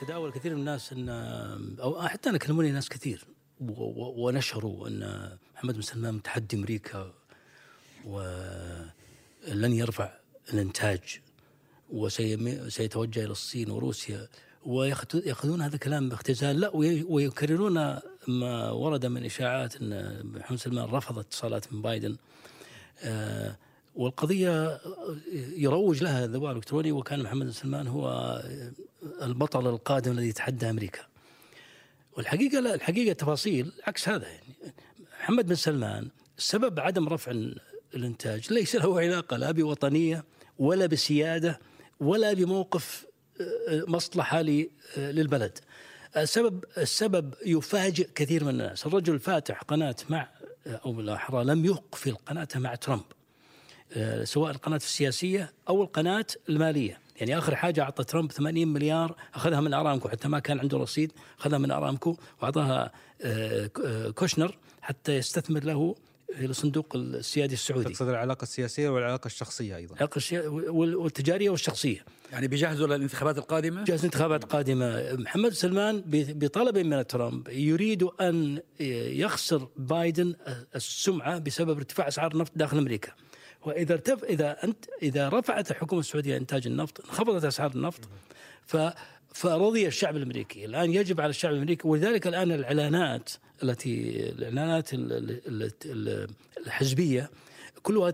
تداول كثير من الناس إن أو حتى أنا كلموني ناس كثير ونشروا إن محمد بن سلمان متحدي أمريكا ولن يرفع الإنتاج وسيتوجه إلى الصين وروسيا ويأخذون هذا الكلام باختزال لا ويكررون ما ورد من إشاعات إن محمد سلمان رفض اتصالات من بايدن. آه، والقضية يروج لها الذباب الإلكتروني وكان محمد سلمان هو البطل القادم الذي يتحدى أمريكا. والحقيقة لا الحقيقة تفاصيل عكس هذا يعني محمد بن سلمان سبب عدم رفع الإنتاج ليس له علاقة لا بوطنية ولا بسيادة ولا بموقف آه، مصلحة للبلد. السبب السبب يفاجئ كثير من الناس، الرجل فاتح قناة مع أو بالاحرى لم يقفل قناته مع ترامب. آه، سواء القناة السياسية أو القناة المالية. يعني آخر حاجة أعطى ترامب 80 مليار أخذها من أرامكو حتى ما كان عنده رصيد أخذها من أرامكو وأعطاها آه، كوشنر حتى يستثمر له إلى صندوق السيادي السعودي. تقصد العلاقة السياسية والعلاقة الشخصية أيضا. العلاقة والتجارية والشخصية. يعني بيجهزوا للانتخابات القادمة؟ جهز انتخابات قادمة. محمد سلمان بطلب من ترامب يريد أن يخسر بايدن السمعة بسبب ارتفاع أسعار النفط داخل أمريكا. وإذا ارتف إذا انت إذا رفعت الحكومة السعودية إنتاج النفط انخفضت أسعار النفط ف فرضي الشعب الأمريكي، الآن يجب على الشعب الأمريكي ولذلك الآن الإعلانات التي الإعلانات الحزبية كلها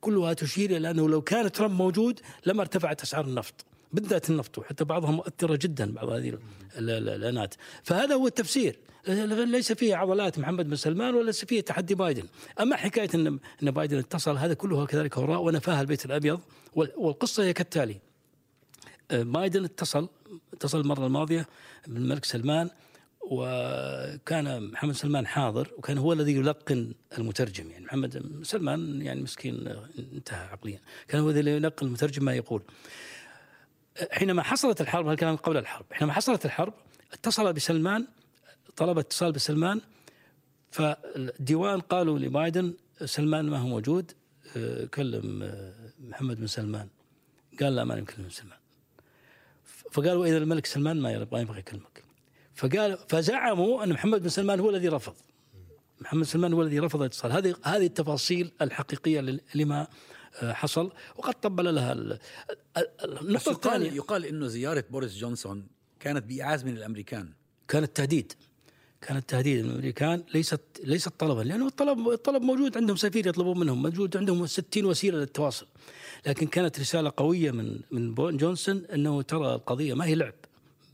كلها تشير إلى أنه لو كان ترامب موجود لما ارتفعت أسعار النفط. بالذات النفط وحتى بعضها مؤثرة جدا بعض هذه الاعلانات فهذا هو التفسير. ليس فيه عضلات محمد بن سلمان ولا فيه تحدي بايدن. أما حكاية ان إن بايدن اتصل هذا كله كذلك هراء ونفاها البيت الأبيض والقصة هي كالتالي. بايدن اتصل اتصل المرة الماضية بالملك سلمان وكان محمد سلمان حاضر وكان هو الذي يلقن المترجم. يعني محمد سلمان يعني مسكين انتهى عقليا. كان هو الذي يلقن المترجم ما يقول. حينما حصلت الحرب هذا الكلام قبل الحرب حينما حصلت الحرب اتصل بسلمان طلب اتصال بسلمان فالديوان قالوا لبايدن سلمان ما هو موجود آه، كلم آه، محمد بن سلمان. قال لا ما نكلم سلمان. فقالوا إذا الملك سلمان ما يبغى يبغى يكلمك. فقال فزعموا أن محمد بن سلمان هو الذي رفض. محمد سلمان هو الذي رفض الاتصال. هذه هذه التفاصيل الحقيقية لما حصل وقد طبل لها النقطه الثانية. يقال إنه زيارة بوريس جونسون كانت بايعاز من الأمريكان. كانت تهديد. كانت تهديد. من الأمريكان ليست ليست طلبا لأنه الطلب الطلب موجود عندهم سفير يطلبون منهم موجود عندهم 60 وسيلة للتواصل. لكن كانت رسالة قوية من من جونسون إنه ترى القضية ما هي لعب.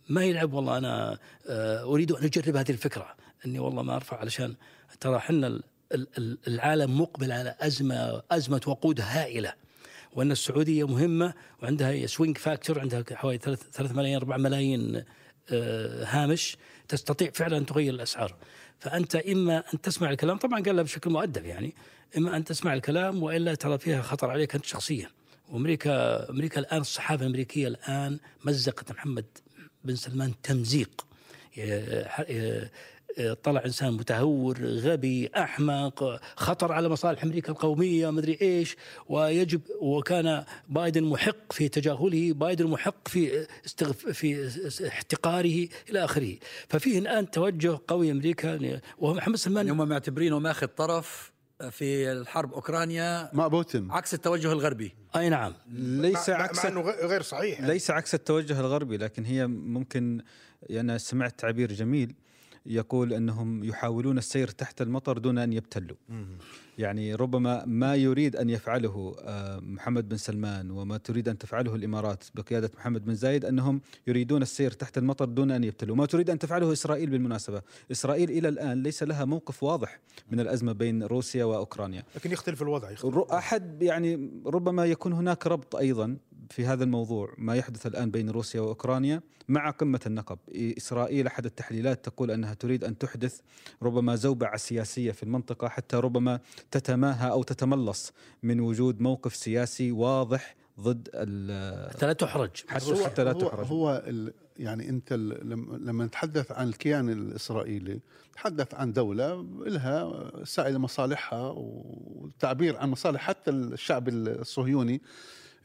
ما هي لعب والله أنا آه، أريد أن أجرب هذه الفكرة. إني والله ما أرفع علشان ترى إحنا العالم مقبل على أزمة أزمة وقود هائلة. وأن السعودية مهمة وعندها swing factor عندها حوالي 3 ملايين 4 ملايين آه، هامش تستطيع فعلا أن تغير الأسعار. فأنت إما أن تسمع الكلام طبعا قال بشكل مؤدب يعني إما أن تسمع الكلام وإلا ترى فيها خطر عليك أنت شخصيا. وأمريكا أمريكا الآن الصحافة الأمريكية الآن مزقت محمد بن سلمان تمزيق. طلع إنسان متهور غبي أحمق خطر على مصالح أمريكا القومية مدري إيش. ويجب وكان بايدن محق في تجاهله بايدن محق في استغف في احتقاره إلى آخره. ففيه الآن توجه قوي أمريكا وهو محمد سلمان. هم معتبرينه ماخذ طرف في الحرب أوكرانيا مع بوتين. عكس التوجه الغربي. أي نعم. ليس مع عكس مع انه غير صحيح. ليس عكس التوجه الغربي لكن هي ممكن يعني سمعت تعبير جميل. يقول أنهم يحاولون السير تحت المطر دون أن يبتلوا يعني ربما ما يريد أن يفعله آه، محمد بن سلمان وما تريد أن تفعله الإمارات بقيادة محمد بن زايد أنهم يريدون السير تحت المطر دون أن يبتلوا، ما تريد أن تفعله إسرائيل بالمناسبة، إسرائيل إلى الآن ليس لها موقف واضح من الأزمة بين روسيا وأوكرانيا. لكن يختلف الوضع يختلف. أحد يعني ربما يكون هناك ربط أيضا في هذا الموضوع ما يحدث الآن بين روسيا وأوكرانيا مع قمة النقب، إسرائيل أحد التحليلات تقول أنها تريد أن تحدث ربما زوبعة سياسية في المنطقة حتى ربما تتماهى أو تتملص من وجود موقف سياسي واضح ضد حتى لا تحرج. حتى, لا تحرج. هو, هو يعني أنت لما نتحدث عن الكيان الإسرائيلي تحدث عن دولة لها سعي لمصالحها والتعبير عن مصالح حتى الشعب الصهيوني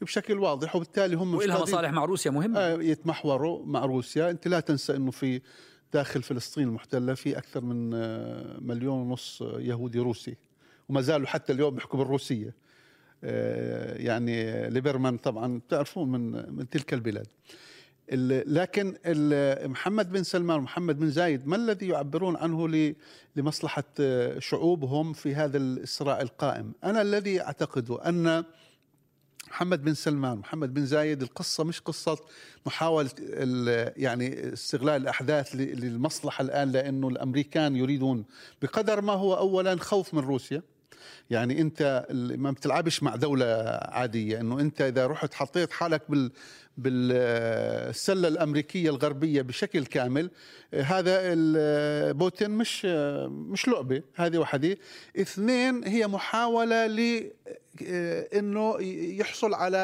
بشكل واضح وبالتالي هم وإلها مصالح مع روسيا مهمة. آه، يتمحوروا مع روسيا. انت لا تنسى إنه في داخل فلسطين المحتلة في أكثر من آه، مليون ونص يهودي روسي وما زالوا حتى اليوم بيحكوا بالروسيه آه، يعني ليبرمان طبعا بتعرفون من من تلك البلاد. لكن محمد بن سلمان ومحمد بن زايد ما الذي يعبرون عنه لمصلحة شعوبهم في هذا الصراع القائم؟ أنا الذي أعتقد أن محمد بن سلمان محمد بن زايد القصة مش قصة محاولة يعني استغلال الأحداث للمصلحة الآن لأنه الأمريكان يريدون بقدر ما هو أولا خوف من روسيا. يعني أنت ما بتلعبش مع دولة عادية إنه أنت إذا رحت حطيت حالك بال بالسلة الأمريكية الغربية بشكل كامل. هذا بوتين مش مش لعبة هذه وحدة. اثنين هي محاولة ل إنه يحصل على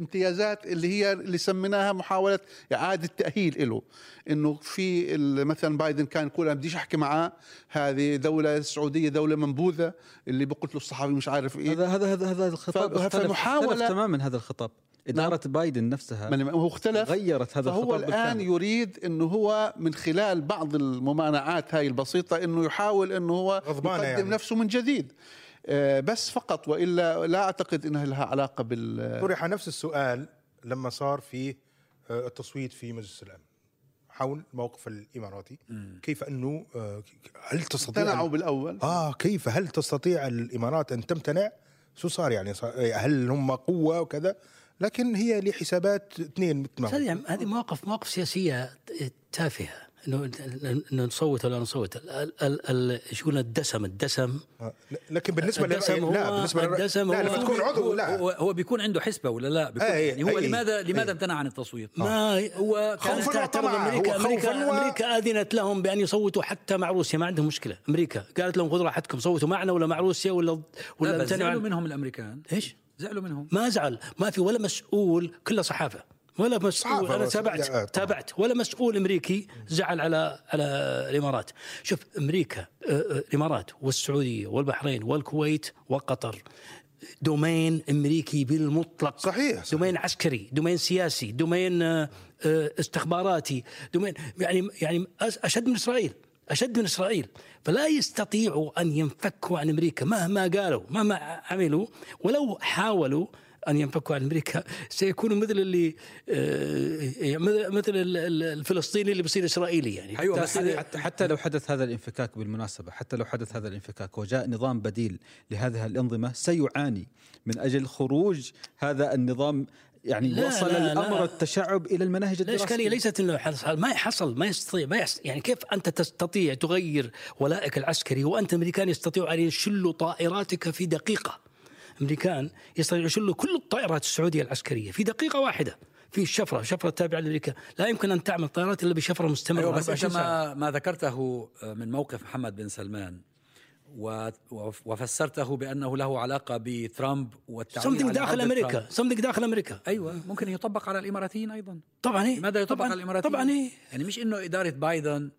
امتيازات اللي هي اللي سميناها محاولة إعادة تأهيل له إنه في مثلا بايدن كان يقول أنا بديش أحكي معاه هذه دولة سعودية دولة منبوذة اللي بقتلوا الصحابي مش عارف إيه. هذا هذا هذا هذا الخطاب فمحاولة تماما هذا الخطاب. إدارة نعم. بايدن نفسها هو اختلف غيرت هذا فهو الآن بالكامل. يريد أنه هو من خلال بعض الممانعات هاي البسيطة أنه يحاول أنه هو يقدم يعني. نفسه من جديد آه، بس فقط وإلا لا أعتقد إنها لها علاقة بال طرح نفس السؤال لما صار في آه، التصويت في مجلس الامن حول الموقف الإماراتي مم. كيف إنه آه، هل تستطيع امتنعوا بالأول آه كيف هل تستطيع الإمارات أن تمتنع شو صار يعني هل هم قوة وكذا لكن هي لحسابات اثنين مثل ما هذه مواقف مواقف سياسية تافهة إنه إنه نصوت ولا نصوت. شو الدسم الدسم. آه، لكن بالنسبة الدسم هو لا بالنسبة الدسم لا لما تكون عضو لا. هو, هو بيكون عنده حسبة ولا لا؟ بيكون أي يعني هو أي لماذا أي. لماذا امتنع عن التصويت؟ ما هو كانت تعترض أمريكا أمريكا, أمريكا أذنت لهم بأن يصوتوا حتى مع روسيا. ما عندهم مشكلة. أمريكا قالت لهم خذوا راحتكم صوتوا معنا ولا مع روسيا ولا ولا زعلوا منهم الأمريكان. إيش؟ زعلوا منهم. ما زعل. ما في ولا مسؤول كله صحافة. ولا مسؤول. أنا تابعت تابعت. ولا مسؤول أمريكي زعل على على الإمارات. شوف أمريكا الإمارات والسعودية والبحرين والكويت وقطر domain أمريكي بالمطلق. صحيح, صحيح. domain عسكري domain سياسي domain استخباراتي domain يعني يعني أشد من إسرائيل. أشد من إسرائيل. فلا يستطيعوا أن ينفكوا عن أمريكا مهما قالوا مهما عملوا ولو حاولوا أن ينفكوا عن أمريكا سيكونوا مثل اللي آه، مثل الفلسطيني اللي بيصير إسرائيلي يعني. أيوة بس حتى, حتى لو حدث هذا الانفكاك بالمناسبة حتى لو حدث هذا الانفكاك وجاء نظام بديل لهذه الأنظمة سيعاني من أجل خروج هذا النظام يعني لا وصل لا الأمر لا التشعب إلى المناهج الدراسية. الاشكاليه ليست إنه حصل ما حصل ما يستطيع ما يحصل يعني كيف أنت تستطيع تغير ولائك العسكري وأنت أمريكان يستطيعوا أن يشلوا طائراتك في دقيقة؟ أمريكان يستطيعوا يشلوا كل الطائرات السعودية العسكرية في دقيقة واحدة في شفرة شفرة تابعة لأمريكا. لا يمكن أن تعمل طائرات إلا بشفرة مستمرة أيوة بس ما, ما ذكرته من موقف محمد بن سلمان. وفسرته بأنه له علاقة بترامب والتعويل سمدك داخل أمريكا. سمدك داخل أمريكا. أيوه ممكن يطبق على الإماراتيين أيضا. طبعا إيه. لماذا يطبق طبعًا. على الإماراتيين؟ طبعا إيه. يعني مش إنه إدارة بايدن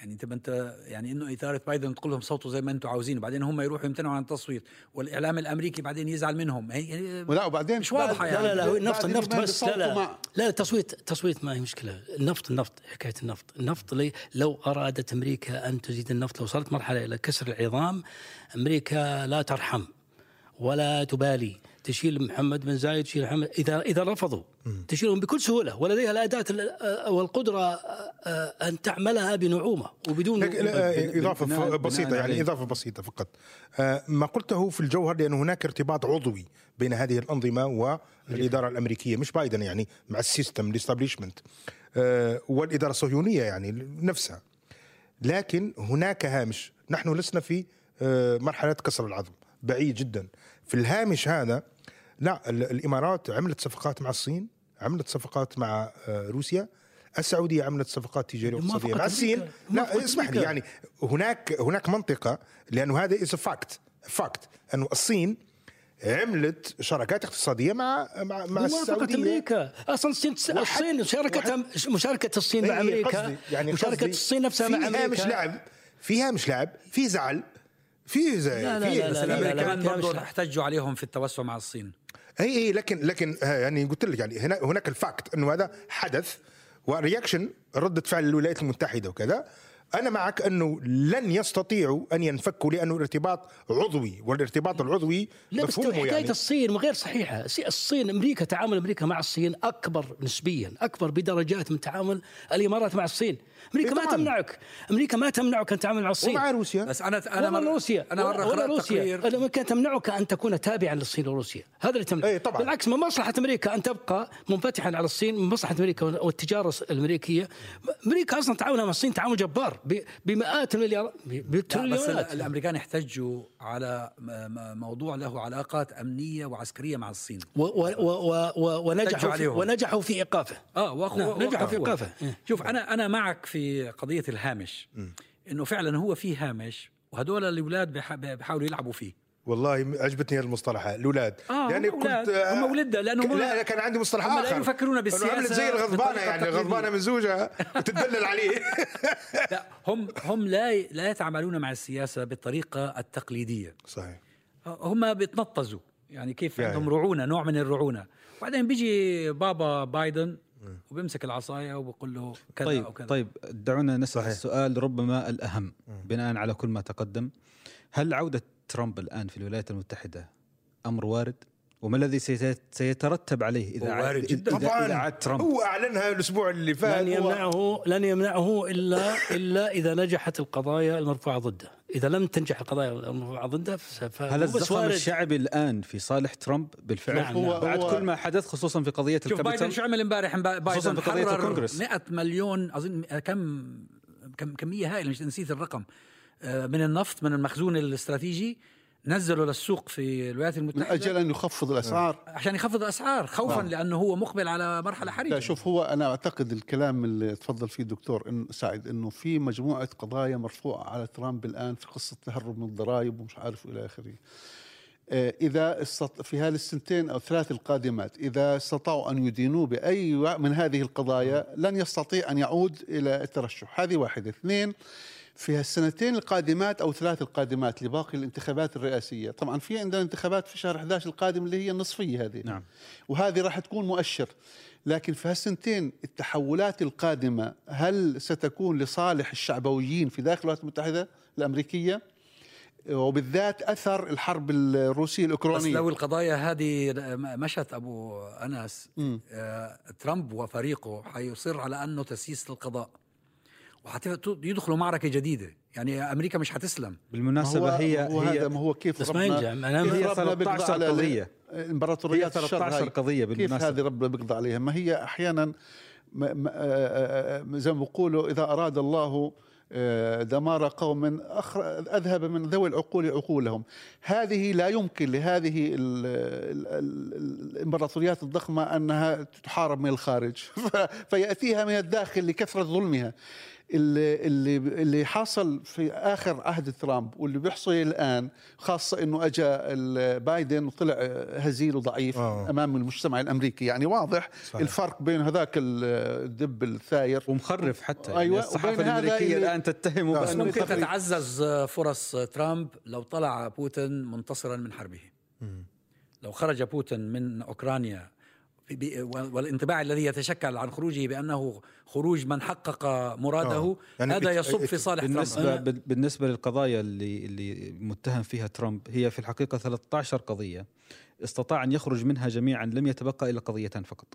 يعني انت انت يعني انه إدارة بايدن تقول لهم صوتوا زي ما أنتم عاوزين وبعدين هم يروحوا يمتنعوا عن التصويت والإعلام الأمريكي بعدين يزعل منهم. هي لا وبعدين مش واضحة يعني. لا لا لا النفط النفط بس لا لا. لا التصويت التصويت ما هي مشكلة. النفط النفط حكاية النفط. النفط لي لو أرادت أمريكا أن تزيد النفط لو وصلت مرحلة إلى كسر العظام أمريكا لا ترحم ولا تبالي. تشيل محمد بن زايد تشيل محمد إذا إذا رفضوا. تشيلهم بكل سهولة ولديها الاداه والقدرة أن تعملها بنعومة وبدون إضافة بسيطة يعني إضافة بسيطة فقط. ما قلته في الجوهر لأن هناك ارتباط عضوي بين هذه الأنظمة والإدارة الأمريكية مش بايدن يعني مع ال system ال establishment. والإدارة الصهيونية يعني نفسها. لكن هناك هامش. نحن لسنا في مرحلة كسر العظم بعيد جدا. في الهامش هذا لا الإمارات عملت صفقات مع الصين عملت صفقات مع آه، روسيا السعودية عملت صفقات تجارية واقتصاديه مع الصين. لا اسمح لي يعني هناك هناك منطقة لأنه هذا is fact fact أنه الصين عملت شراكات اقتصادية مع مع مع السعودية. أمريكا. أصلا الصين الصين مشاركه مشاركة الصين مع أمريكا يعني مشاركة الصين نفسها مع أمريكا فيها مش لعب فيها مش لعب في زعل في زي لا لا, لا, لا, لا, لا, لا, لا, لا برضه احتجوا عليهم في التوسع مع الصين. أي أي لكن لكن آه، يعني قلت لك يعني هنا هناك ال fact إنه هذا حدث و reaction ردة فعل الولايات المتحدة وكذا. أنا معك أنه لن يستطيعوا أن ينفكوا لأنه الارتباط عضوي والارتباط العضوي لا بس حكاية يعني. الصين غير صحيحة. الصين- الصين أمريكا تعامل أمريكا مع الصين أكبر نسبيا أكبر بدرجات من تعامل الإمارات مع الصين. أمريكا إيه ما طبعاً. تمنعك. أمريكا ما تمنعك أن تعامل مع الصين. ومع روسيا. بس أنا أنا ولا مرة روسيا. أنا مرة ولا قرأت روسيا. أنا ممكن تمنعك أن تكون تابعا للصين وروسيا. هذا اللي تمنع إيه طبعاً. بالعكس من مصلحة أمريكا أن تبقى منفتحا على الصين من مصلحة أمريكا والتجارة الأمريكية. أمريكا أصلا تعاملها مع الصين تعامل جبار. بمئات المليارات ب- لا، بس بالتريليونات الأمريكان احتجوا على موضوع له علاقات أمنية وعسكرية مع الصين و- و- و- و- ونجحوا في. ونجحوا في إيقافه آه نعم، نجحوا في وقفوه. إيقافه. إيه. شوف أنا أنا معك في قضية الهامش إنه فعلا هو في هامش وهدول الاولاد بيح- بيحاولوا يلعبوا فيه والله عجبتني المصطلح الأولاد. آه، يعني هم أولاد. آه، هم ولدها، لأنه هم- لا لا، كان عندي مصطلح هم آخر. لا يفكرون إنه بالسياسة عملت زي الغضبانة يعني. غضبانه من زوجها وتدلل عليه. لا هم هم لا لا يتعاملون مع السياسة بالطريقة التقليدية. صحيح. هم بيتنطزوا يعني كيف يعني. عندهم رعونة نوع من الرعونة. بعدين بيجي بابا بايدن وبيمسك العصاية وبقول له كذا طيب أو كذا طيب دعونا نسأل السؤال ربما الأهم بناء على كل ما تقدم. هل عودة ترامب الآن في الولايات المتحدة أمر وارد؟ وما الذي سيت- سيترتب عليه إذا هو عاد وارد جداً. إذا, إذا عاد ترامب؟ هو أعلنها الأسبوع اللي فات لن هو- يمنعه لن يمنعه الا إلا إذا نجحت القضايا المرفوعة ضده، إذا لم تنجح القضايا المرفوعة ضده هل الزخم وارد. الشعبي الآن في صالح ترامب بالفعل؟ نعم، نعم. بعد هو- كل ما حدث خصوصا في قضية شوف بايدن شو عمل امبارح بايدن خصوصاً بقضية حرر الكونغرس. 100 مليون أظن كم كم كمية هائلة مش نسيت الرقم من النفط من المخزون الاستراتيجي نزلوا للسوق في الولايات من المتحده أجل أن يخفض الأسعار. عشان يخفض الأسعار خوفا لأنه هو مقبل على مرحلة حرجة. لا شوف هو أنا أعتقد الكلام اللي تفضل فيه الدكتور إن سعد إنه في مجموعة قضايا مرفوعة على ترامب الآن في قصة تهرب من الضرائب ومش عارف إلى آخره. آه، إذا استط... في هذه السنتين أو الثلاث القادمات إذا استطاعوا أن يدينوه بأي وا- من هذه القضايا لن يستطيع أن يعود إلى الترشح، هذه واحدة، اثنين في السنتين القادمات أو ثلاث القادمات لباقي الانتخابات الرئاسية، طبعا في عندنا انتخابات في شهر 11 القادم اللي هي النصفية هذه. نعم. وهذه راح تكون مؤشر. لكن في هالسنتين التحولات القادمة هل ستكون لصالح الشعبويين في داخل الولايات المتحدة الأمريكية؟ وبالذات أثر الحرب الروسية بس الأوكرانية. لو القضايا هذه مشت أبو أنس آه ترامب وفريقه حيصر على أنه تسييس للقضاء. وحيدخلوا معركة جديدة يعني أمريكا مش حتسلم بالمناسبة هو هي هو هذا هي ما هو كيف بس ما ربنا- ينجح. كيف هي ربنا بيقضى 13 على قضية. امبراطوريات هي الشر 13 هاي. قضية كيف. هذه ربنا بيقضى عليها ما هي أحيانا ما- آه، آه، زي ما بيقولوا إذا أراد الله آه، دمار قوم أخر- أذهب من ذوي العقول عقولهم هذه لا يمكن لهذه ال- ال- ال- الإمبراطوريات الضخمة أنها تحارب من الخارج فيأتيها من الداخل لكثرة ظلمها اللي اللي اللي حصل في آخر عهد ترامب واللي بيحصل الآن خاصة إنه اجى بايدن وطلع هزيل وضعيف آه. أمام المجتمع الأمريكي يعني واضح صحيح. الفرق بين هذاك ال- الدب الثاير ومخرف حتى يعني أيوة، الصحافة وبين هذا الأمريكية الآن تتهمه بس بأنه ممكن. تتعزز فرص ترامب لو طلع بوتين منتصرا من حربه لو خرج بوتين من أوكرانيا والانطباع الذي يتشكل عن خروجه بأنه خروج من حقق مراده آه. يعني هذا يصب في صالح بالنسبة ترامب بال- بالنسبة للقضايا اللي اللي متهم فيها ترامب هي في الحقيقة 13 قضية استطاع أن يخرج منها جميعا لم يتبقى إلا قضيتان فقط.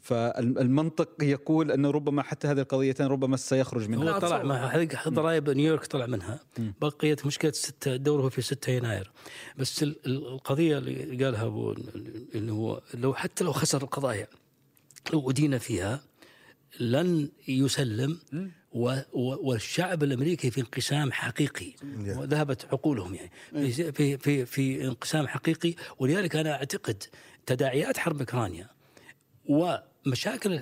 فالمنطق يقول انه ربما حتى هذه القضيتين ربما سيخرج منها. هو طلع مع ضرائب نيويورك طلع منها. بقيت مشكلة ستة دوره في 6 يناير. بس ال- ال- القضية اللي قالها أبو اللي هو لو حتى لو خسر القضايا لو أدين فيها لن يسلم والشعب الأمريكي في انقسام حقيقي. وذهبت عقولهم يعني. في في في, في انقسام حقيقي. ولذلك أنا أعتقد تداعيات حرب أوكرانيا مشاكل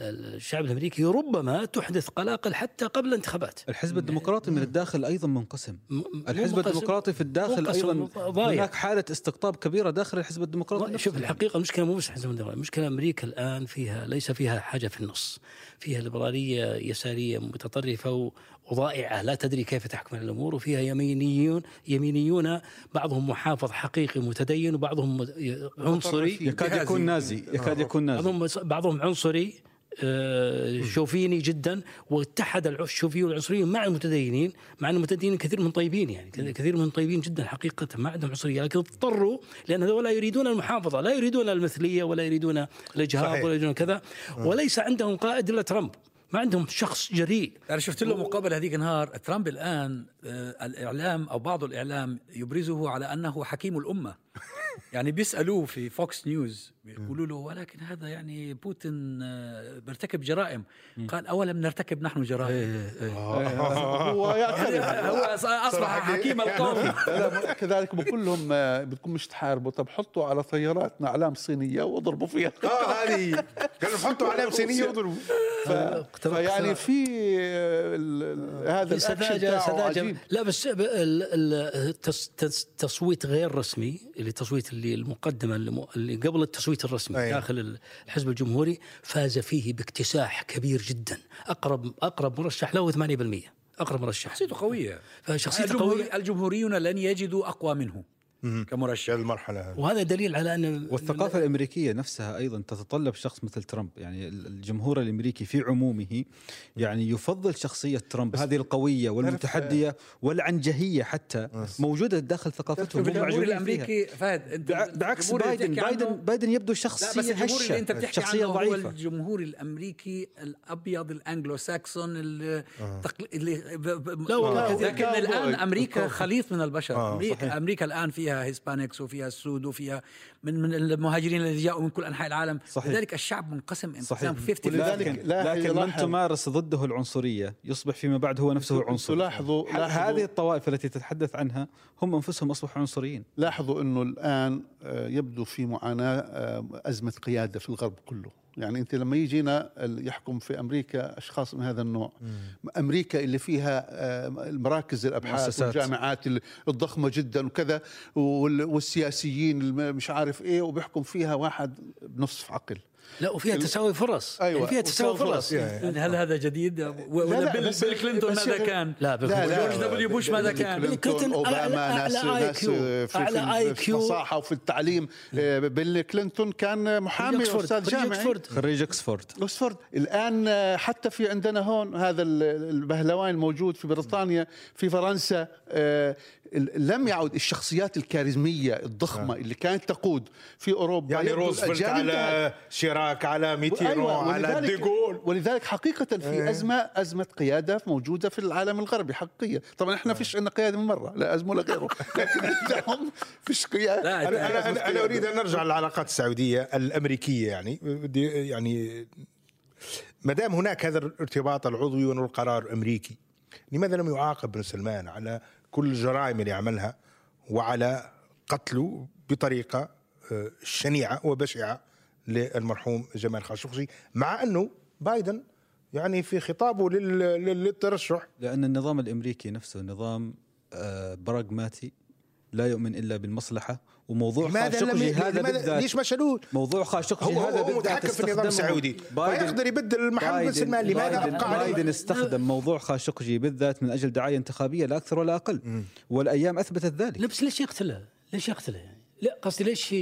الشعب الأمريكي ربما تحدث قلاقل حتى قبل الانتخابات. الحزب الديمقراطي من الداخل أيضا منقسم. الحزب الديمقراطي في الداخل أيضا ضايع. هناك حالة استقطاب كبيرة داخل الحزب الديمقراطي شوف. الحقيقة المشكلة مو بس حزب الديمقراطي المشكلة أمريكا الآن فيها ليس فيها حاجة في النص. فيها ليبرالية يسارية متطرفة و- وضائعة. لا تدري كيف تحكم الأمور. وفيها يمينيون يمينيون بعضهم محافظ حقيقي متدين وبعضهم عنصري. يكاد يكون نازي. يكاد يكون نازي. بعضهم بعضهم عنصري آه، شوفيني جدا. واتحد الشوفيين والعنصريين مع المتدينين مع ان المتدينين كثير من طيبين يعني كثير- من طيبين جدا حقيقة ما عندهم عنصرية. لكن اضطروا لأن هذول لا يريدون المحافظة لا يريدون المثلية ولا يريدون الإجهاض. ولا يريدون كذا. وليس عندهم قائد إلا ترامب. ما عندهم شخص جريء. أنا شفت له مقابله هذيك النهار ترامب الآن آه، الإعلام أو بعض الإعلام يبرزه على أنه حكيم الأمة. يعني بيسألوه في فوكس نيوز بيقولوا له ولكن هذا يعني بوتين آه، بيرتكب جرائم. قال اولم نرتكب نحن جرائم. هو يعترف هو أصبح حكيم القوم لا، كذلك بقول لهم آه، بدكم مش تحاربوا. طب حطوا على طياراتنا أعلام صينية واضربوا فيها. آه هذه. قالوا حطوا عليهم صينية وضربوا ف- فيعني في آه، هذا سذاجة سذاجة. لا بس التصويت غير رسمي اللي التصويت اللي المقدمه اللي قبل التصويت الرسمي أي. داخل الحزب الجمهوري فاز فيه باكتساح كبير جدا. اقرب أقرب مرشح له 8% أقرب مرشح. شخصيته قوية. فشخصيته قوية. الجمهوري الجمهوريون لن يجدوا أقوى منه. كمرشح. المرحلة هذه. وهذا دليل على أن والثقافة الأمريكية نفسها أيضا تتطلب شخص مثل ترامب. يعني الجمهور الأمريكي في عمومه يعني يفضل شخصية ترامب. هذه القوية والمتحدية والعنجهية حتى موجودة داخل ثقافتهم هم الجمهور. الأمريكي فهد انت بع- بعكس بايدن. بايدن بايدن يبدو لا بس شخصية الجمهور اللي انت هشة بتحكي شخصية عنه هو ضعيفة. الجمهور الأمريكي الأبيض ال Anglo-Saxon اللي, تقل... اللي. لا والله لكن. الآن. أمريكا خليط من البشر. آه، أمريكا أمريكا الآن فيها Hispanics وفيها السود وفيها من من المهاجرين الذين جاءوا من كل أنحاء العالم. صحيح. لذلك الشعب منقسم صحيح. انقسام 50 ولذلك لكن, لكن من تمارس ضده العنصرية يصبح فيما بعد هو نفسه عنصري لاحظوا هذه الطوائف التي تتحدث عنها هم أنفسهم أصبحوا عنصريين. لاحظوا إنه الآن آه، يبدو في معاناة آه، أزمة قيادة في الغرب كله. يعني أنت لما يجينا يحكم في أمريكا أشخاص من هذا النوع. أمريكا اللي فيها آه، مراكز الأبحاث مؤسسات. والجامعات ال- الضخمة جدا وكذا وال- والسياسيين مش عارف إيه وبيحكم فيها واحد بنصف عقل. لا وفيها تساوي فرص. أيوة، يعني فيها تساوي فرص. فرص. يعني هل هذا جديد؟ لا، ولا لا، بيل, بيل كلينتون ماذا يعني- كان؟ لا بيل جورج دبليو بوش ماذا كان؟ بيل كلينتون. أوباما ناس. في, أعلى في IQ. الفصاحة وفي التعليم. آه، بيل كلينتون كان محامي أستاذ خريج جامعي. خريج أكسفورد. اوكسفورد الآن آه، حتى في عندنا هون هذا ال- البهلوان الموجود في بريطانيا في فرنسا آه، لم يعد الشخصيات الكاريزمية الضخمة اللي كانت تقود في أوروبا. يعني روزفلت. على شيراك على ميتيرو أيوة، على ولذلك- ديغول ولذلك حقيقة في أزمة أزمة قيادة موجودة في العالم الغربي حقيقية طبعا إحنا فيش عندنا قيادة من مرة لا أزمة ولا غيره. لكن عندهم فيش قيادة. لا، أنا أنا أزمة أنا, أنا قيادة. اريد أن نرجع للعلاقات السعودية الأمريكية يعني. بدي يعني ما دام هناك هذا الارتباط العضوي وانه القرار أمريكي لماذا لم يعاقب بن سلمان على كل الجرائم اللي عملها وعلى قتله بطريقة آه، شنيعة وبشعة للمرحوم جمال خاشقجي مع أنه بايدن يعني في خطابه لل- لل- للترشح. لأن النظام الأمريكي نفسه نظام آه، براغماتي لا يؤمن إلا بالمصلحة وموضوع لماذا لم خاشقجي هذا لماذا بالذات ليش ما شالوه؟ موضوع خاشقجي هو هذا هو بالذات متحكم في النظام السعودي فيقدر يبدل محمد بن بايدن- سلمان لماذا ابقى عليه؟ بايدن استخدم موضوع خاشقجي بالذات من أجل دعاية انتخابية لا أكثر ولا أقل والأيام أثبتت ذلك لا بس ليش يقتله؟ ليش يقتله يعني؟ لا قصدي ليش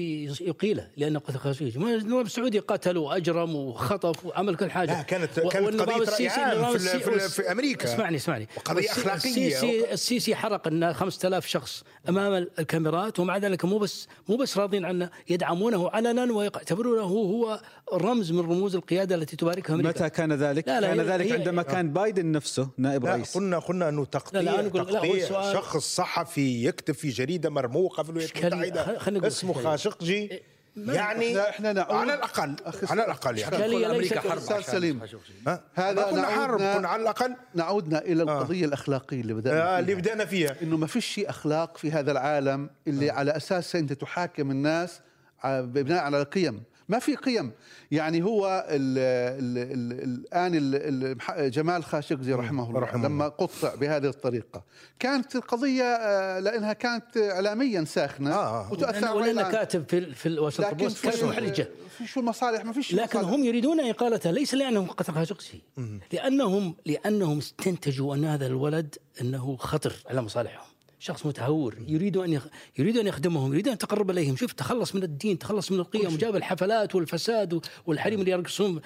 يقيله؟ لأنه قتل خاشقجي، ما النظام السعودي قتل واجرم وخطف وعمل كل حاجة لا، كانت- و- كانت قضية رأي عام في في في أمريكا. اسمعني اسمعني والسي- أخلاقية. السيسي السيسي حرق النا 5000 شخص أمام الكاميرات ومع ذلك مو بس مو بس راضين عنه يدعمونه علنا ويعتبرونه هو رمز من رموز القيادة التي تباركها أمريكا متى كان ذلك؟ لا، لا، كان هي- ذلك هي- عندما كان بايدن نفسه نائب لا رئيس قلنا قلنا انه تقطيع لا، لا، تقطيع شخص صحفي يكتب في جريدة مرموقة في الولايات المتحدة خلينا نقول اسمه. خاشقجي. يعني إحنا- إحنا نعود- على الأقل. على الأقل يعني. أمريكا حرب عشان سليم. هذا كنا حرب نعودنا- كنا على الأقل. نعودنا إلى القضية الأخلاقية اللي بدأنا آه اللي فيها. بدأنا فيها. إنه ما فيش شيء أخلاق في هذا العالم اللي على اساسه أنت تحاكم الناس بناء على القيم. ما في قيم. يعني هو ال ال ال الآن ال ال جمال خاشقجي رحمه الله رحمه لما قطع بهذه الطريقة كانت القضية آه، لأنها كانت اعلاميا ساخنة آه، آه. وتأثر على- كاتب في في الواشنطن لكن بوست كانت محرجة. في شو المصالح؟ ما فيش لكن مصالح. هم يريدون اقالته ليس لأنهم قتل خاشقجي. لانهم لأنهم استنتجوا أن هذا الولد إنه خطر على مصالحهم. شخص متهور يريد أن يخ... يريد أن يخدمهم يريد أن يتقرب إليهم. شوف تخلص من الدين تخلص من القيم وجاب الحفلات والفساد والحريم اللي يرقصون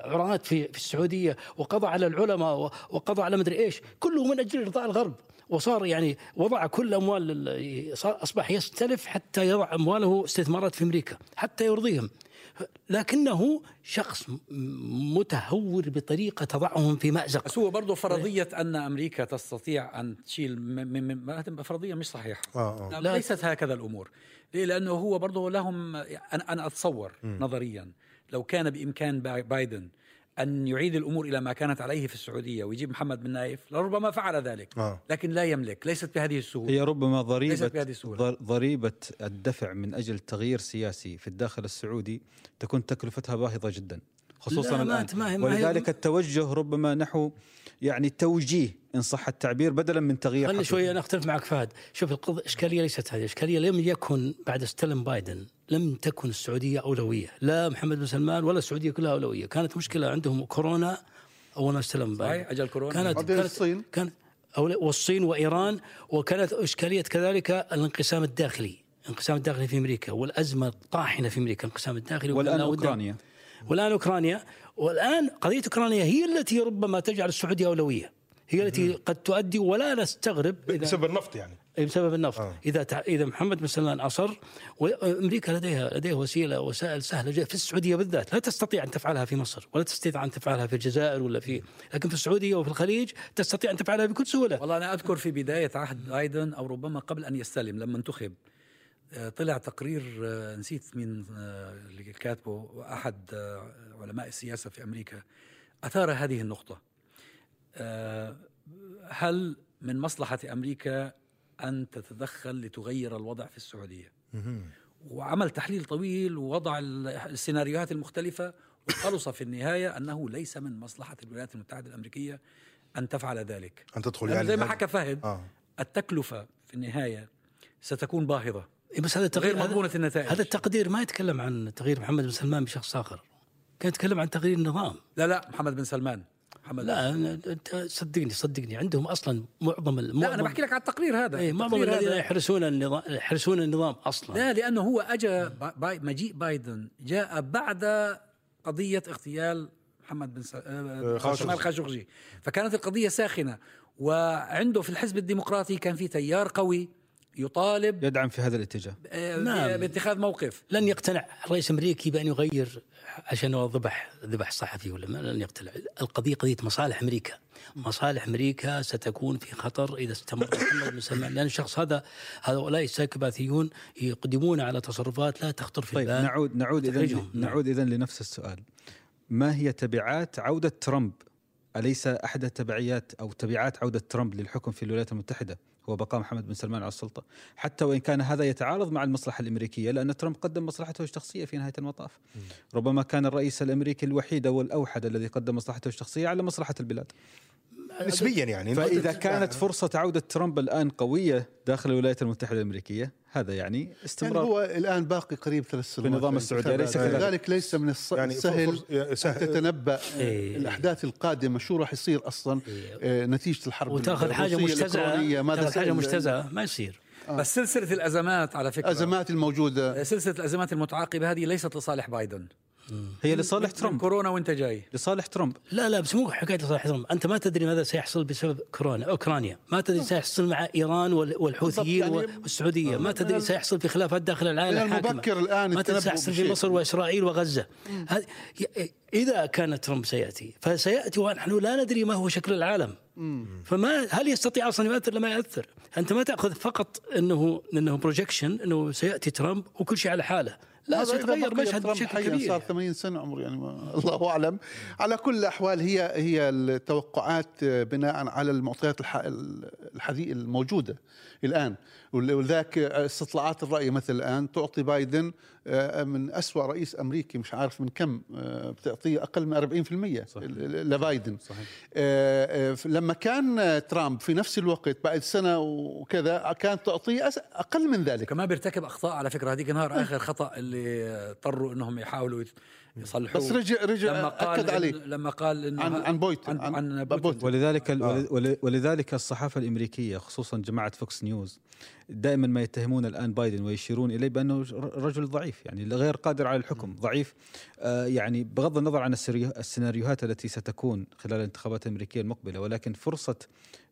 عراة في في السعودية وقضى على العلماء وقضى على مدري إيش. كله من أجل إرضاء الغرب. وصار يعني وضع كل أموال أصبح يستلف حتى يضع أمواله استثمارات في أمريكا حتى يرضيهم. لكنه شخص م- متهور بطريقة تضعهم في مأزق. بس هو برضه فرضية أن أمريكا تستطيع أن تشيل من فرضية مش صحيحة. آه، آه. ليست هكذا الأمور. ليه؟ لأنه هو برضه لهم أنا أنا أتصور نظريا. لو كان بإمكان باي- بايدن أن يعيد الأمور إلى ما كانت عليه في السعودية ويجيب محمد بن نايف لربما فعل ذلك آه. لكن لا يملك ليست بهذه السهولة هي ربما ضريبة ليست بهذه السهولة. ضر- ضريبة الدفع من أجل تغيير سياسي في الداخل السعودي تكون تكلفتها باهظة جدا خصوصا الآن ما هي- ما هي- ولذلك التوجه ربما نحو يعني توجيه إن صح التعبير بدلا من تغيير خلني حقيقي. شوي أنا أختلف معك فهد شوف القضية الاشكاليه ليست هذه الاشكاليه لم يكن بعد استلم بايدن لم تكن السعودية أولوية لا محمد بن سلمان ولا السعودية كلها أولوية. كانت مشكلة عندهم كورونا اول ما استلم صحيح أجل كورونا. كانت كانت الصين. كانت أول- والصين وإيران وكانت إشكالية كذلك الانقسام الداخلي. الانقسام الداخلي في أمريكا والأزمة الطاحنة في أمريكا الانقسام الداخلي وكان والآن لا بد- أوكرانيا. والآن أوكرانيا. والآن قضية أوكرانيا هي التي ربما تجعل السعودية أولوية. هي التي قد تؤدي ولا نستغرب بسبب النفط يعني. بسبب النفط. آه. إذا تع... إذا محمد بن سلمان أصر وامريكا لديها لديها وسيلة وسائل سهلة جدا. في السعودية بالذات لا تستطيع أن تفعلها في مصر ولا تستطيع أن تفعلها في الجزائر ولا في لكن في السعودية وفي الخليج تستطيع أن تفعلها بكل سهولة. والله أنا أذكر في بداية عهد بايدن أو ربما قبل أن يستلم لما انتخب آه، طلع تقرير آه، نسيت مين آه، اللي كاتبه آه، علماء السياسة في أمريكا. أثار هذه النقطة آه، هل من مصلحة أمريكا أن تتدخل لتغير الوضع في السعودية. وعمل تحليل طويل ووضع ال- السيناريوهات المختلفة وخلص في النهاية أنه ليس من مصلحة الولايات المتحدة الأمريكية أن تفعل ذلك. أن تدخل يعني زي ما حكى فهد آه. التكلفة في النهاية ستكون باهظة. إيه بس هذا التغيير غير مضمونة النتائج. هذا التقدير ما يتكلم عن تغيير محمد بن سلمان بشخص آخر. كان يتكلم عن تغيير النظام. لا لا محمد بن سلمان. محمد لا أنت صدقني صدقني. عندهم أصلا معظم ال- لا أنا معظم بحكي لك على التقرير هذا. اي معظم الذين يحرسون النظام يحرسون النظام أصلا. لا لأنه هو با- باي مجيء بايدن. جاء بعد قضية اغتيال محمد بن س... آه، خاشقجي. جمال خاشقجي. فكانت القضية ساخنة وعنده في الحزب الديمقراطي كان في تيار قوي. يطالب يدعم في هذا الاتجاه. آه، نعم. باتخاذ موقف. لن يقتنع الرئيس الأمريكي بأن يغير عشان هو ذبح ذبح صحفي ولا ما لن يقتنع. القضية قضية مصالح أمريكا. مصالح أمريكا ستكون في خطر إذا استمر محمد بن سلمان. لأن الشخص هذا هؤلاء السايكوباثيون يقدمون على تصرفات لا تخطر في طيب البال. نعود نعود اذا. نعم. نعود اذا لنفس السؤال. ما هي تبعات عودة ترامب؟ أليس أحد تبعيات أو تبعات عودة ترامب للحكم في الولايات المتحدة؟ هو بقاء محمد بن سلمان على السلطة. حتى وإن كان هذا يتعارض مع المصلحة الأمريكية لأن ترامب قدم مصلحته الشخصية في نهاية المطاف. ربما كان الرئيس الأمريكي الوحيد والاوحد الذي قدم مصلحته الشخصية على مصلحة البلاد. نسبيا يعني. فإذا كانت فرصة عودة ترامب الآن قوية داخل الولايات المتحدة الأمريكية هذا يعني يعني استمرار. هو الآن باقي قريب ثلاث سنوات. نظام السعودية، ليس لذلك كذلك. ليس من يعني السهل أن سهل تتنبأ إيه. الأحداث القادمة. شو راح يصير أصلا؟ آه، نتيجة الحرب وتأخذ حاجة مجتزأة؟ تأخذ حاجة مجتزأة؟ ما يصير. بس سلسلة الأزمات على فكرة. الازمات الموجودة. سلسلة الأزمات المتعاقبة هذه ليست لصالح بايدن. هي لصالح ترامب. كورونا وانت جاي. لصالح ترامب. لا لا بس مو حكاية صالح ترامب. أنت ما تدري ماذا سيحصل بسبب كورونا أوكرانيا. ما تدري سيحصل مع إيران وال- والحوثيين يعني والسعودية. ما تدري سيحصل في خلافات داخل العائله من الحاكمه المبكر الآن ما تدري سيحصل في. مصر وإسرائيل وغزة. إذا كان ترامب سيأتي فسيأتي ونحن لا ندري ما هو شكل العالم. فما هل يستطيع أصلا يؤثر؟ لما يؤثر؟ أنت ما تأخذ فقط انه إنه projection إنه سيأتي ترامب وكل شيء على حاله، لا بقي مشهد بشكل كبير. صار 80 سنة عمر يعني ما الله أعلم. على كل الأحوال هي هي التوقعات بناء على المعطيات الح- الحديث الموجودة الآن. ولذلك استطلاعات الرأي مثل الآن تعطي بايدن آه، من أسوأ رئيس أمريكي مش عارف من كم آه، بتعطيه أقل من 40% صحيح. لبايدن. صحيح. آه، لما كان ترامب في نفس الوقت بعد سنة وكذا كانت تعطيه أقل من ذلك. كمان بيرتكب أخطاء على فكرة. هذيك النهار آخر خطأ اللي اضطروا إنهم يحاولوا يت- يصلحوه. بس رجع رجع لما قال أكد عليه. لما قال إنه عن عن بويت عن, عن, عن بويتن. ولذلك ال- آه. ول- ولذلك الصحافة الأمريكية خصوصا جماعة فوكس نيوز دائما ما يتهمون الآن بايدن ويشيرون إليه بأنه رجل ضعيف يعني غير قادر على الحكم ضعيف. آه يعني بغض النظر عن السيناريوهات التي ستكون خلال الانتخابات الأمريكية المقبلة ولكن فرصة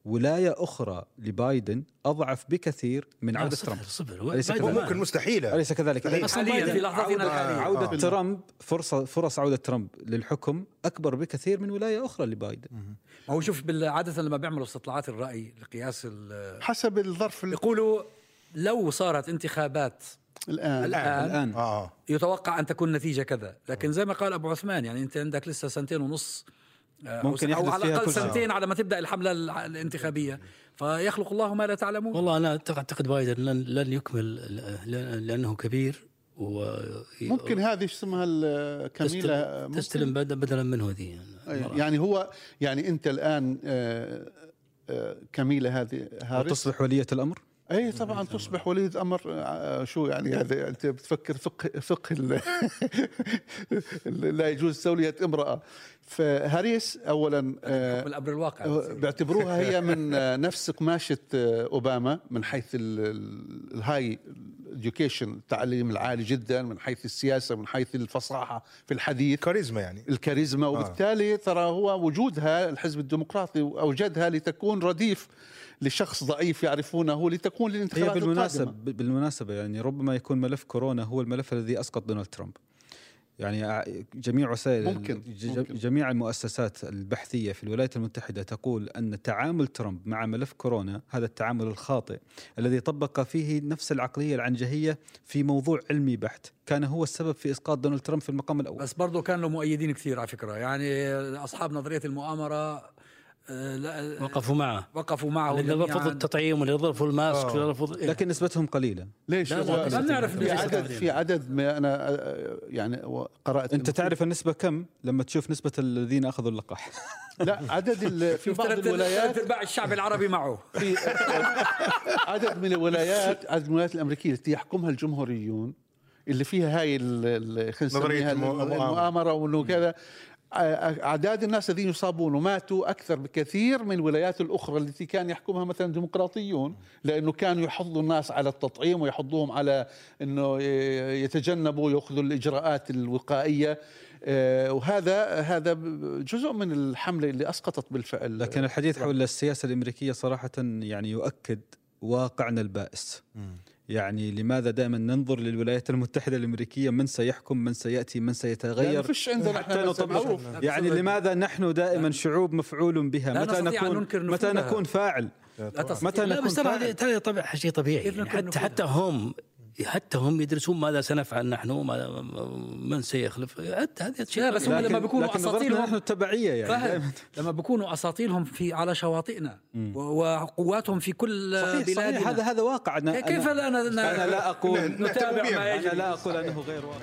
ولاية أخرى لبايدن أضعف بكثير من عودة صفر ترامب. صفر أليس بايدن كذلك؟ ممكن مستحيلة. أليس كذلك؟ حاليا في لحظتنا الحالية. عودة في- ترامب فرصة فرص عودة ترامب للحكم أكبر بكثير من ولاية أخرى لبايدن. ما هو شوف عادة لما بيعملوا استطلاعات الرأي لقياس ال- حسب الظرف ال- يقولوا لو صارت انتخابات الآن. الآن الآن. آه. يتوقع أن تكون نتيجة كذا. لكن زي ما قال أبو عثمان يعني أنت عندك لسه سنتين ونص آه، ممكن أو, أو يحدث على الأقل. سنتين على ما تبدأ الحملة الانتخابية. فيخلق الله ما لا تعلمون. والله أنا أعتقد- أعتقد بايدن لن لن يكمل لأنه كبير و ممكن هذه شو اسمها ال- كميلة ممكن- تستلم بدل- بدلا منه هذه. أي، يعني هو يعني أنت الآن آه، آه، كميلة هذه هارس وتصبح ولية الأمر؟ أي طبعا تصبح وليد أمر آه، شو يعني هذا؟ انت بتفكر فقه فقه ال- لا يجوز توليه امرأة. فهاريس اولا آه، بالامر الواقع. بيعتبروها هي من آه، نفس قماشه آه، أوباما من حيث الهاي education التعليم العالي جدا من حيث السياسة من حيث الفصاحة في الحديث. كاريزما يعني. الكاريزما. وبالتالي ترى هو وجودها الحزب الديمقراطي أوجدها لتكون رديف لشخص ضعيف يعرفونه لتكون هي للانتخابات بالمناسبة القادمة. بالمناسبة يعني ربما يكون ملف كورونا هو الملف الذي أسقط دونالد ترامب يعني جميع وسائل ممكن، ممكن. جميع المؤسسات البحثية في الولايات المتحدة تقول أن تعامل ترامب مع ملف كورونا هذا التعامل الخاطئ الذي طبق فيه نفس العقلية العنجهية في موضوع علمي بحت كان هو السبب في إسقاط دونالد ترامب في المقام الأول بس برضه كان له مؤيدين كثير على فكرة يعني أصحاب نظرية المؤامرة لا- وقفوا معه وقفوا معه اللي رفضوا جميعاً. التطعيم واللي رفضوا الماسك آه. واللي رفضوا لكن نسبتهم قليلة ليش لا، لا، ما بنعرف في ليش عدد. في عدد ما أنا يعني قرأت في- تعرف النسبة كم لما تشوف نسبة الذين أخذوا اللقاح لا عدد في بعض الولايات ارباع الشعب العربي معه في عدد من الولايات عدد من الولايات الأمريكية التي يحكمها الجمهوريون اللي فيها هاي خلينا نظرية نسميها المؤامرة. المؤامرة وانه كذا أعداد الناس الذين يصابون وماتوا أكثر بكثير من الولايات الأخرى التي كان يحكمها مثلا ديمقراطيون لأنه كانوا يحضوا الناس على التطعيم ويحضوهم على إنه يتجنبوا ياخذوا الإجراءات الوقائية. آه، وهذا هذا جزء من الحملة اللي أسقطت بالفعل. لكن الحديث حول السياسة الأمريكية صراحة يعني يؤكد واقعنا البائس. يعني لماذا دائما ننظر للولايات المتحدة الأمريكية؟ من سيحكم؟ من سيأتي؟ من يعني سيتغير فيش عندنا حتى إحنا نطبق يعني لماذا نحن دائما شعوب مفعول بها؟ لا متى نكون متى. نكون فاعل؟ لا. متى لا نكون بس ترى طبع شيء طبيعي. يعني حتى؟ حتى هم حتى هم يدرسون ماذا سنفعل نحن وما من سيخلف. حتى هذه لا، بس هم. لما بيكونوا أساطيرهم- نحن التبعية يعني. لما بيكونوا اساطيلهم في على شواطئنا وقواتهم في كل صحيح بلادنا. صحيح هذا هذا واقع. أنا كيف أنا, لا ن- ن- أنا لا أقول نتابع ما أنا يجري لا أقول أنه غير واقع.